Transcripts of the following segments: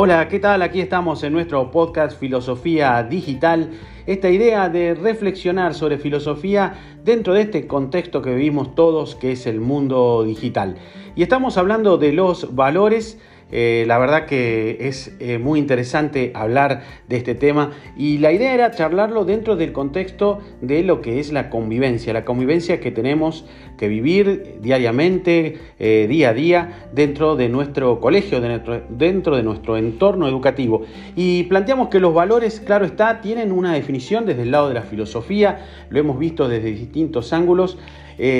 Hola, ¿qué tal? Aquí estamos en nuestro podcast Filosofía Digital. Esta idea de reflexionar sobre filosofía dentro de este contexto que vivimos todos, que es el mundo digital. Y estamos hablando de los valores eh, la verdad que es eh, muy interesante hablar de este tema y la idea era charlarlo dentro del contexto de lo que es la convivencia, la convivencia que tenemos que vivir diariamente, eh, día a día, dentro de nuestro colegio, dentro de nuestro entorno educativo. Y planteamos que los valores, claro está, tienen una definición desde el lado de la filosofía, lo hemos visto desde distintos ángulos.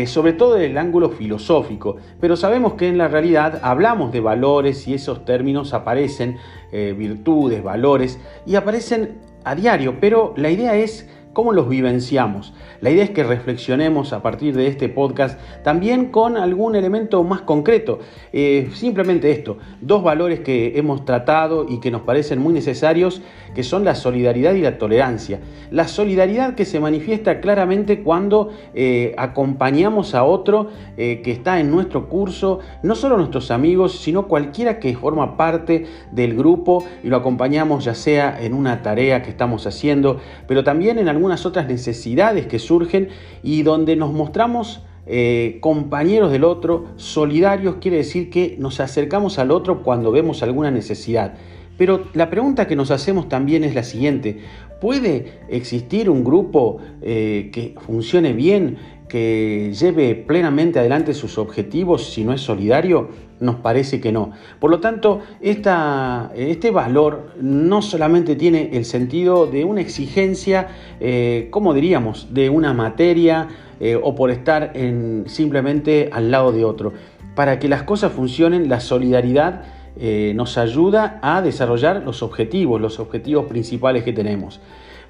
Sobre todo desde el ángulo filosófico, pero sabemos que en la realidad hablamos de valores y esos términos aparecen, eh, virtudes, valores, y aparecen a diario, pero la idea es cómo los vivenciamos. La idea es que reflexionemos a partir de este podcast también con algún elemento más concreto. Eh, simplemente esto, dos valores que hemos tratado y que nos parecen muy necesarios, que son la solidaridad y la tolerancia. La solidaridad que se manifiesta claramente cuando eh, acompañamos a otro eh, que está en nuestro curso, no solo nuestros amigos, sino cualquiera que forma parte del grupo y lo acompañamos ya sea en una tarea que estamos haciendo, pero también en algún otras necesidades que surgen y donde nos mostramos eh, compañeros del otro, solidarios, quiere decir que nos acercamos al otro cuando vemos alguna necesidad. Pero la pregunta que nos hacemos también es la siguiente, ¿puede existir un grupo eh, que funcione bien, que lleve plenamente adelante sus objetivos si no es solidario? Nos parece que no. Por lo tanto, este valor no solamente tiene el sentido de una exigencia, eh, como diríamos, de una materia eh, o por estar en, simplemente al lado de otro. Para que las cosas funcionen, la solidaridad eh, nos ayuda a desarrollar los objetivos, los objetivos principales que tenemos.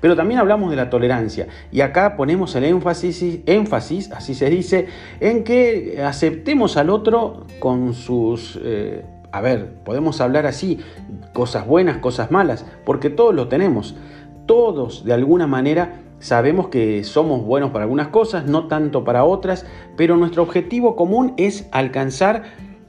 Pero también hablamos de la tolerancia y acá ponemos el énfasis, énfasis así se dice, en que aceptemos al otro con sus... Eh, a ver, podemos hablar así, cosas buenas, cosas malas, porque todos lo tenemos. Todos de alguna manera sabemos que somos buenos para algunas cosas, no tanto para otras, pero nuestro objetivo común es alcanzar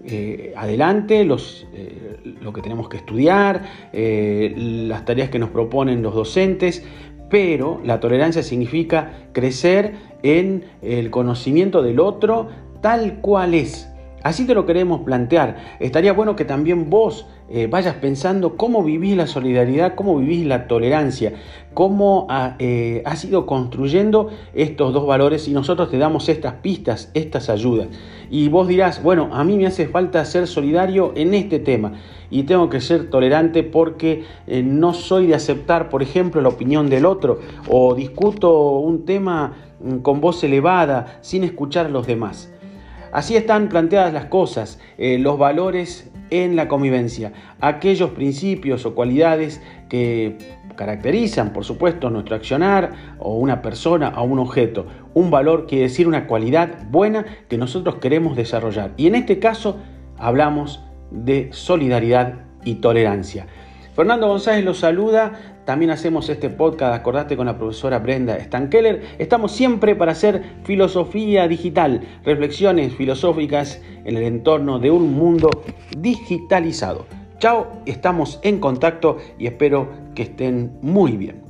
eh, adelante los, eh, lo que tenemos que estudiar, eh, las tareas que nos proponen los docentes, pero la tolerancia significa crecer en el conocimiento del otro tal cual es. Así te lo queremos plantear. Estaría bueno que también vos eh, vayas pensando cómo vivís la solidaridad, cómo vivís la tolerancia, cómo eh, has ido construyendo estos dos valores y nosotros te damos estas pistas, estas ayudas. Y vos dirás, bueno, a mí me hace falta ser solidario en este tema y tengo que ser tolerante porque eh, no soy de aceptar, por ejemplo, la opinión del otro o discuto un tema mm, con voz elevada sin escuchar a los demás. Así están planteadas las cosas, eh, los valores en la convivencia, aquellos principios o cualidades que caracterizan, por supuesto, nuestro accionar o una persona o un objeto. Un valor quiere decir una cualidad buena que nosotros queremos desarrollar. Y en este caso hablamos de solidaridad y tolerancia. Fernando González los saluda. También hacemos este podcast, acordate con la profesora Brenda Stankeller. Estamos siempre para hacer filosofía digital, reflexiones filosóficas en el entorno de un mundo digitalizado. Chao, estamos en contacto y espero que estén muy bien.